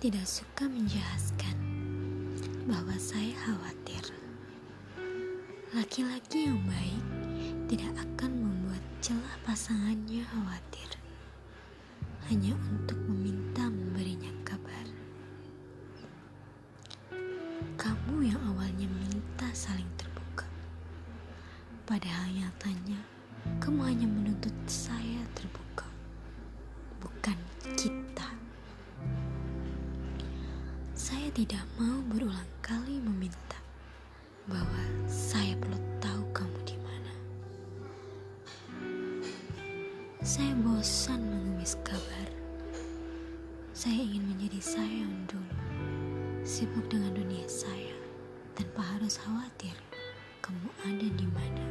tidak suka menjelaskan bahwa saya khawatir. Laki-laki yang baik tidak akan membuat celah pasangannya khawatir hanya untuk meminta memberinya kabar. Kamu yang awalnya minta saling terbuka, padahal nyatanya kamu hanya menuntut Saya tidak mau berulang kali meminta bahwa saya perlu tahu kamu di mana. Saya bosan mengemis kabar. Saya ingin menjadi saya yang dulu, sibuk dengan dunia saya tanpa harus khawatir kamu ada di mana.